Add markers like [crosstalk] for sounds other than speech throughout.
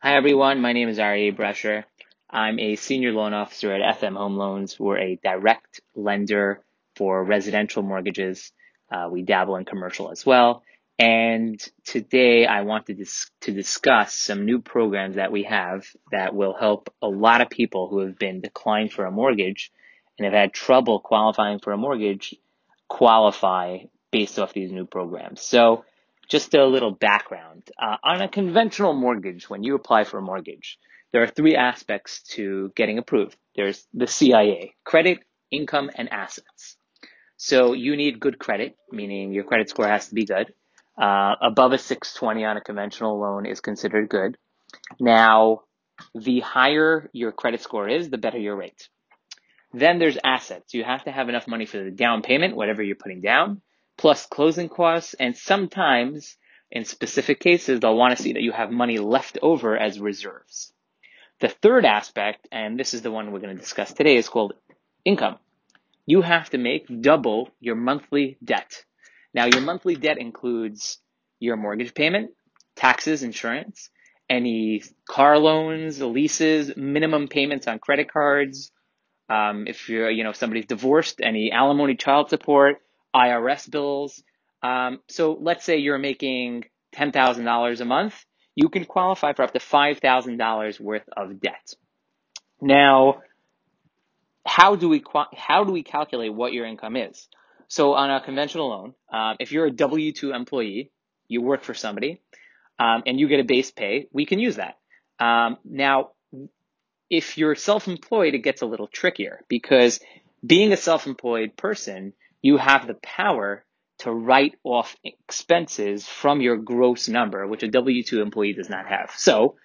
Hi everyone, my name is Aryeh Brescher. I'm a senior loan officer at FM Home Loans. We're a direct lender for residential mortgages. Uh, we dabble in commercial as well. And today I wanted to, to discuss some new programs that we have that will help a lot of people who have been declined for a mortgage and have had trouble qualifying for a mortgage qualify based off these new programs. So just a little background. Uh, on a conventional mortgage, when you apply for a mortgage, there are three aspects to getting approved. There's the CIA, credit, income, and assets. So you need good credit, meaning your credit score has to be good. Uh, above a 620 on a conventional loan is considered good. Now, the higher your credit score is, the better your rate. Then there's assets. You have to have enough money for the down payment, whatever you're putting down plus closing costs, and sometimes in specific cases, they'll want to see that you have money left over as reserves. The third aspect, and this is the one we're going to discuss today, is called income. You have to make double your monthly debt. Now, your monthly debt includes your mortgage payment, taxes, insurance, any car loans, leases, minimum payments on credit cards. Um, if you're, you know, somebody's divorced, any alimony, child support, IRS bills. Um, so let's say you're making $10,000 a month, you can qualify for up to $5,000 worth of debt. Now, how do we how do we calculate what your income is? So on a conventional loan, um, if you're a W two employee, you work for somebody, um, and you get a base pay, we can use that. Um, now, if you're self-employed, it gets a little trickier because being a self-employed person, you have the power to write off expenses from your gross number, which a W 2 employee does not have. So,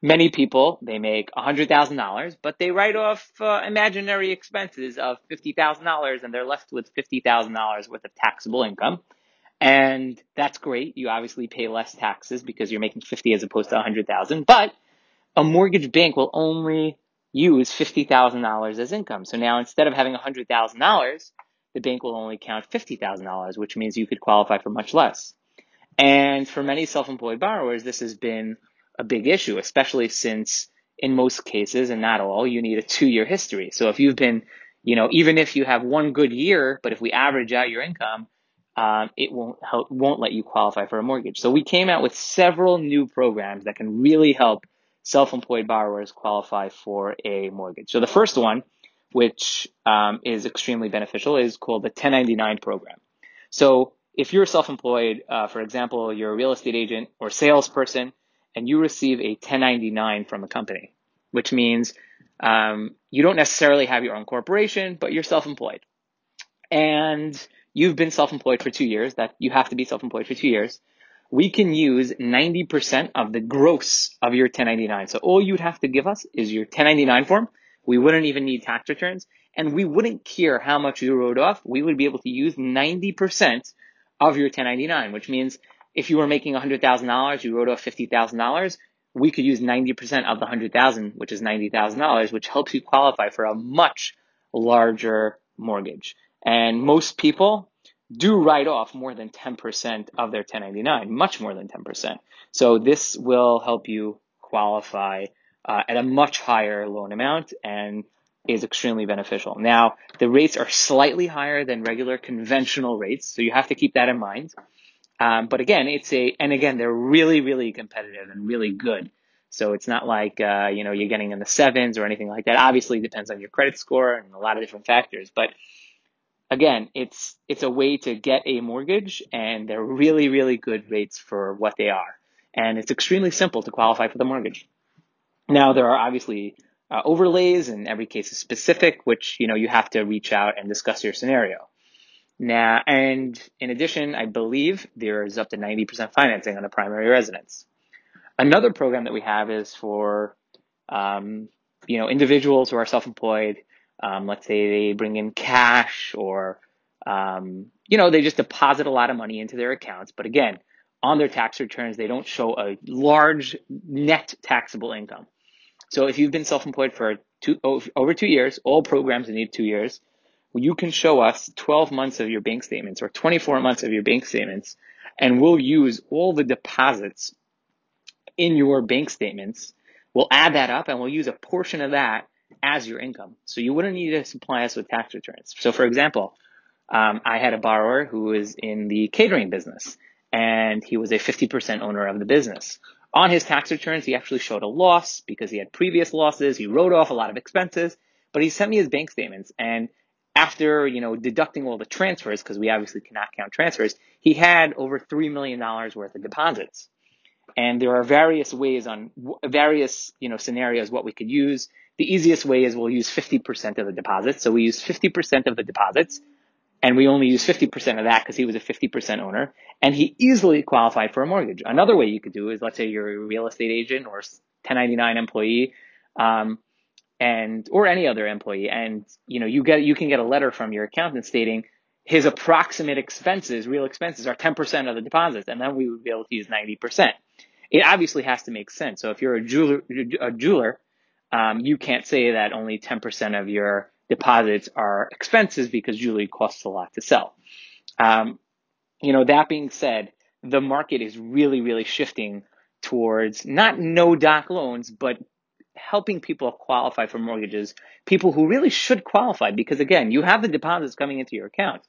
many people, they make $100,000, but they write off uh, imaginary expenses of $50,000 and they're left with $50,000 worth of taxable income. And that's great. You obviously pay less taxes because you're making 50 as opposed to 100,000, but a mortgage bank will only use $50,000 as income. So now instead of having $100,000, the bank will only count $50,000, which means you could qualify for much less. And for many self-employed borrowers, this has been a big issue, especially since in most cases, and not all, you need a two-year history. So if you've been, you know, even if you have one good year, but if we average out your income, um, it won't help, won't let you qualify for a mortgage. So we came out with several new programs that can really help self-employed borrowers qualify for a mortgage. So the first one which um, is extremely beneficial, is called the 1099 program. So if you're self-employed, uh, for example, you're a real estate agent or salesperson, and you receive a 1099 from a company, which means um, you don't necessarily have your own corporation, but you're self-employed, and you've been self-employed for two years. That you have to be self-employed for two years. We can use 90% of the gross of your 1099. So all you'd have to give us is your 1099 form we wouldn't even need tax returns and we wouldn't care how much you wrote off. We would be able to use 90% of your 1099, which means if you were making $100,000, you wrote off $50,000, we could use 90% of the 100,000, which is $90,000, which helps you qualify for a much larger mortgage. And most people do write off more than 10% of their 1099, much more than 10%. So this will help you qualify uh, at a much higher loan amount and is extremely beneficial. Now, the rates are slightly higher than regular conventional rates, so you have to keep that in mind. Um, but again, it's a, and again, they're really, really competitive and really good. So it's not like, uh, you know, you're getting in the sevens or anything like that. Obviously, depends on your credit score and a lot of different factors. But again, it's, it's a way to get a mortgage and they're really, really good rates for what they are. And it's extremely simple to qualify for the mortgage. Now there are obviously uh, overlays and every case is specific, which, you know, you have to reach out and discuss your scenario. Now, and in addition, I believe there is up to 90% financing on a primary residence. Another program that we have is for, um, you know, individuals who are self-employed. Um, let's say they bring in cash or, um, you know, they just deposit a lot of money into their accounts. But again, on their tax returns, they don't show a large net taxable income. So if you've been self-employed for two, over two years, all programs need two years, you can show us 12 months of your bank statements or 24 months of your bank statements, and we'll use all the deposits in your bank statements, we'll add that up and we'll use a portion of that as your income. So you wouldn't need to supply us with tax returns. So for example, um, I had a borrower who was in the catering business and he was a 50% owner of the business. On his tax returns, he actually showed a loss because he had previous losses. He wrote off a lot of expenses, but he sent me his bank statements and after, you know, deducting all the transfers, because we obviously cannot count transfers, he had over $3 million worth of deposits. And there are various ways on various, you know, scenarios what we could use. The easiest way is we'll use 50% of the deposits. So we use 50% of the deposits and we only use 50% of that because he was a 50% owner and he easily qualified for a mortgage. Another way you could do is let's say you're a real estate agent or 1099 employee, um, and, or any other employee. And, you know, you get, you can get a letter from your accountant stating his approximate expenses, real expenses are 10% of the deposits. And then we would be able to use 90% it obviously has to make sense. So if you're a jeweler, a jeweler, um, you can't say that only 10% of your deposits are expenses because jewelry costs a lot to sell. Um, you know, that being said, the market is really, really shifting towards not no doc loans, but helping people qualify for mortgages, people who really should qualify because again, you have the deposits coming into your account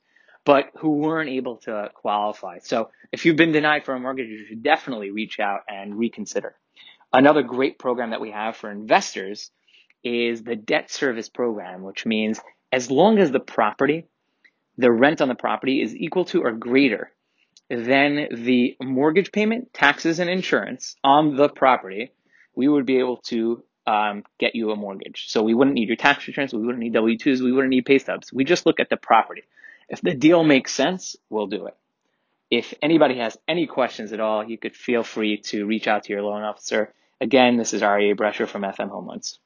but who weren't able to qualify. So if you've been denied for a mortgage, you should definitely reach out and reconsider. Another great program that we have for investors is the debt service program, which means as long as the property, the rent on the property is equal to or greater than the mortgage payment, taxes, and insurance on the property, we would be able to um, get you a mortgage. So we wouldn't need your tax returns, we wouldn't need W 2s, we wouldn't need pay stubs. We just look at the property. If the deal makes sense, we'll do it. If anybody has any questions at all, you could feel free to reach out to your loan officer. Again, this is Aryeh Brescher from FM Home Loans.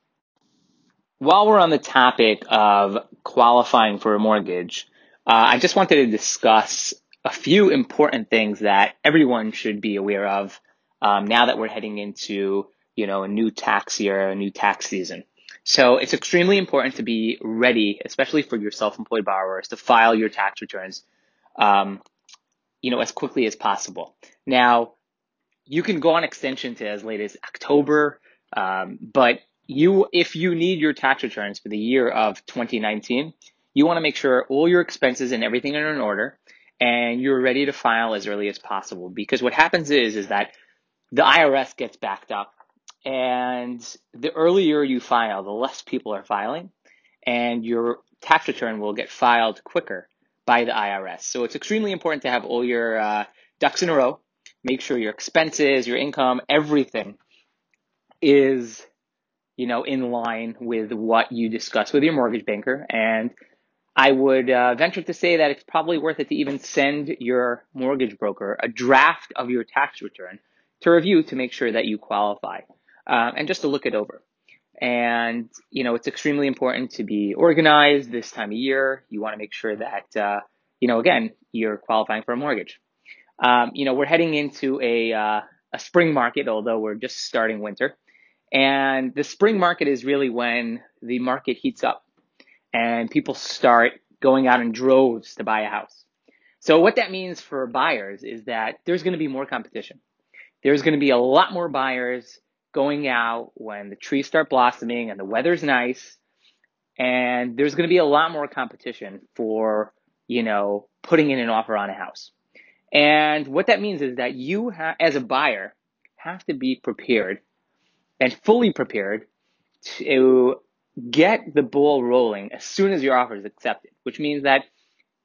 While we're on the topic of qualifying for a mortgage, uh, I just wanted to discuss a few important things that everyone should be aware of um, now that we're heading into you know a new tax year, a new tax season. So it's extremely important to be ready, especially for your self-employed borrowers, to file your tax returns, um, you know, as quickly as possible. Now, you can go on extension to as late as October, um, but you, if you need your tax returns for the year of 2019, you want to make sure all your expenses and everything are in order, and you're ready to file as early as possible. Because what happens is, is that the IRS gets backed up and the earlier you file, the less people are filing, and your tax return will get filed quicker by the IRS. So it's extremely important to have all your uh, ducks in a row. Make sure your expenses, your income, everything is, you know, in line with what you discuss with your mortgage banker. And I would uh, venture to say that it's probably worth it to even send your mortgage broker a draft of your tax return to review to make sure that you qualify um, and just to look it over. And, you know, it's extremely important to be organized this time of year. You want to make sure that, uh, you know, again, you're qualifying for a mortgage. Um, you know, we're heading into a, uh, a spring market, although we're just starting winter. And the spring market is really when the market heats up and people start going out in droves to buy a house. So what that means for buyers is that there's going to be more competition. There's going to be a lot more buyers going out when the trees start blossoming and the weather's nice. And there's going to be a lot more competition for, you know, putting in an offer on a house. And what that means is that you, ha- as a buyer, have to be prepared and fully prepared to get the ball rolling as soon as your offer is accepted, which means that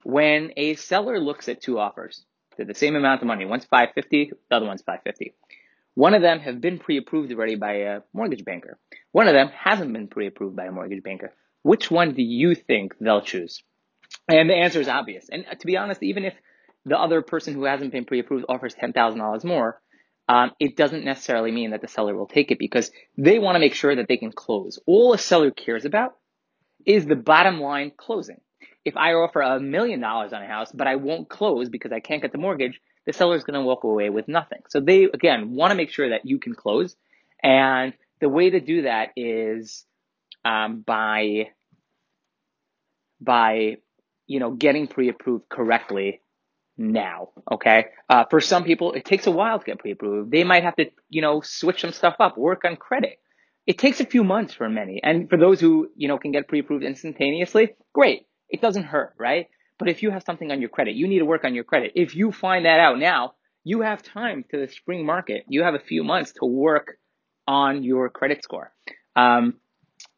when a seller looks at two offers, they're the same amount of money. One's 550, the other one's 550. One of them have been pre-approved already by a mortgage banker. One of them hasn't been pre-approved by a mortgage banker. Which one do you think they'll choose? And the answer is obvious. And uh, to be honest, even if the other person who hasn't been pre-approved offers $10,000 more, um, it doesn't necessarily mean that the seller will take it because they want to make sure that they can close. All a seller cares about is the bottom line closing. If I offer a million dollars on a house, but I won't close because I can't get the mortgage, the seller is going to walk away with nothing. So they, again, want to make sure that you can close. And the way to do that is um, by, by, you know, getting pre-approved correctly now. Okay. Uh, for some people, it takes a while to get pre-approved. They might have to, you know, switch some stuff up, work on credit. It takes a few months for many. And for those who, you know, can get pre-approved instantaneously, great. It doesn't hurt, right? But if you have something on your credit, you need to work on your credit. If you find that out now, you have time to the spring market. You have a few months to work on your credit score. Um,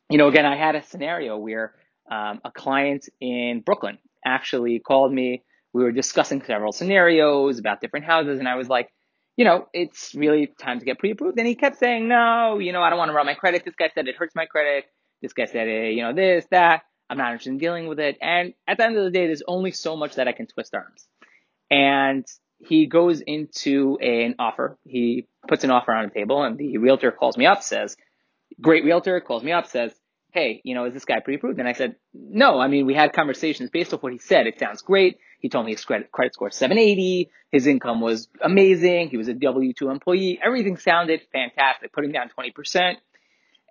you know, again, I had a scenario where um, a client in Brooklyn actually called me. We were discussing several scenarios about different houses, and I was like, you know, it's really time to get pre-approved. And he kept saying, no, you know, I don't want to run my credit. This guy said it hurts my credit. This guy said, eh, you know, this, that. I'm not interested in dealing with it. And at the end of the day, there's only so much that I can twist arms. And he goes into an offer. He puts an offer on the table, and the realtor calls me up, says, great realtor, calls me up, says, hey, you know, is this guy pre-approved? And I said, no, I mean, we had conversations based off what he said. It sounds great. He told me his credit, credit score 780. His income was amazing. He was a W-2 employee. Everything sounded fantastic. Putting down 20%.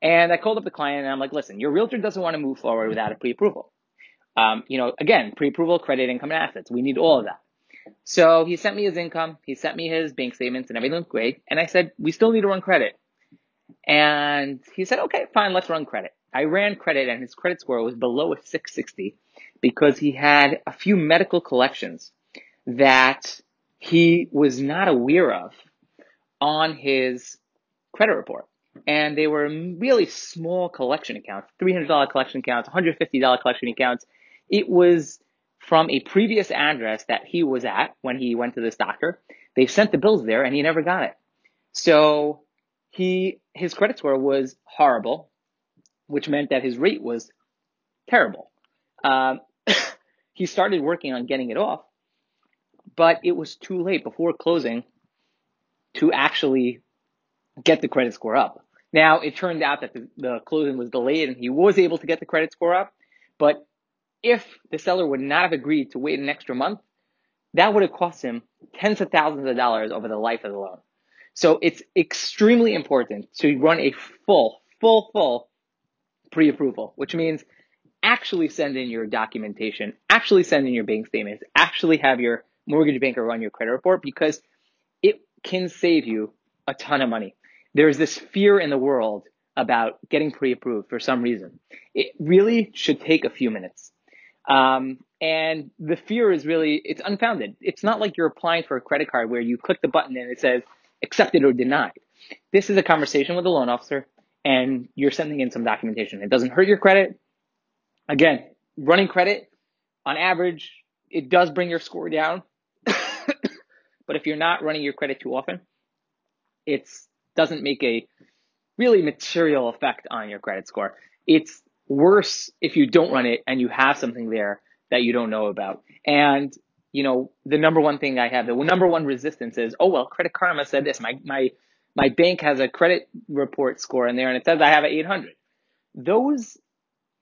And I called up the client and I'm like, listen, your realtor doesn't want to move forward without a pre-approval. Um, you know, again, pre-approval, credit, income, and assets. We need all of that. So he sent me his income. He sent me his bank statements and everything looked great. And I said, we still need to run credit. And he said, okay, fine, let's run credit. I ran credit and his credit score was below a 660 because he had a few medical collections that he was not aware of on his credit report. And they were really small collection accounts, $300 collection accounts, $150 collection accounts. It was from a previous address that he was at when he went to this doctor. They sent the bills there and he never got it. So he, his credit score was horrible which meant that his rate was terrible. Um, [coughs] he started working on getting it off, but it was too late before closing to actually get the credit score up. Now, it turned out that the, the closing was delayed and he was able to get the credit score up, but if the seller would not have agreed to wait an extra month, that would have cost him tens of thousands of dollars over the life of the loan. So it's extremely important to run a full, full, full pre-approval, which means actually send in your documentation, actually send in your bank statements, actually have your mortgage banker run your credit report because it can save you a ton of money. There's this fear in the world about getting pre-approved for some reason. It really should take a few minutes. Um, and the fear is really, it's unfounded. It's not like you're applying for a credit card where you click the button and it says accepted or denied. This is a conversation with a loan officer and you're sending in some documentation. It doesn't hurt your credit. Again, running credit on average, it does bring your score down. [coughs] but if you're not running your credit too often, it doesn't make a really material effect on your credit score. It's worse if you don't run it and you have something there that you don't know about. And you know, the number one thing I have, the number one resistance is, oh well, Credit Karma said this. My my my bank has a credit report score in there and it says I have an 800. Those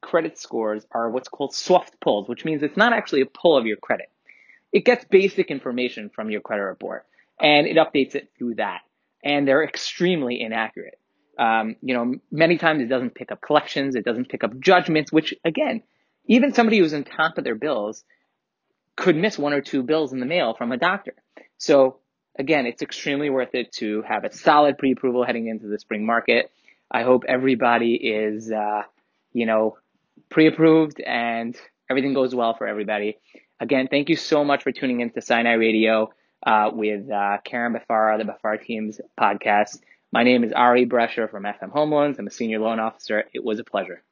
credit scores are what's called soft pulls, which means it's not actually a pull of your credit. It gets basic information from your credit report and it updates it through that. And they're extremely inaccurate. Um, you know, many times it doesn't pick up collections, it doesn't pick up judgments, which again, even somebody who's on top of their bills could miss one or two bills in the mail from a doctor. So again, it's extremely worth it to have a solid pre-approval heading into the spring market. I hope everybody is, uh, you know, pre-approved and everything goes well for everybody. Again, thank you so much for tuning into Sinai Radio uh, with uh, Karen Bafara, the Bafar Team's podcast. My name is Ari Brescher from FM Home Loans. I'm a senior loan officer. It was a pleasure.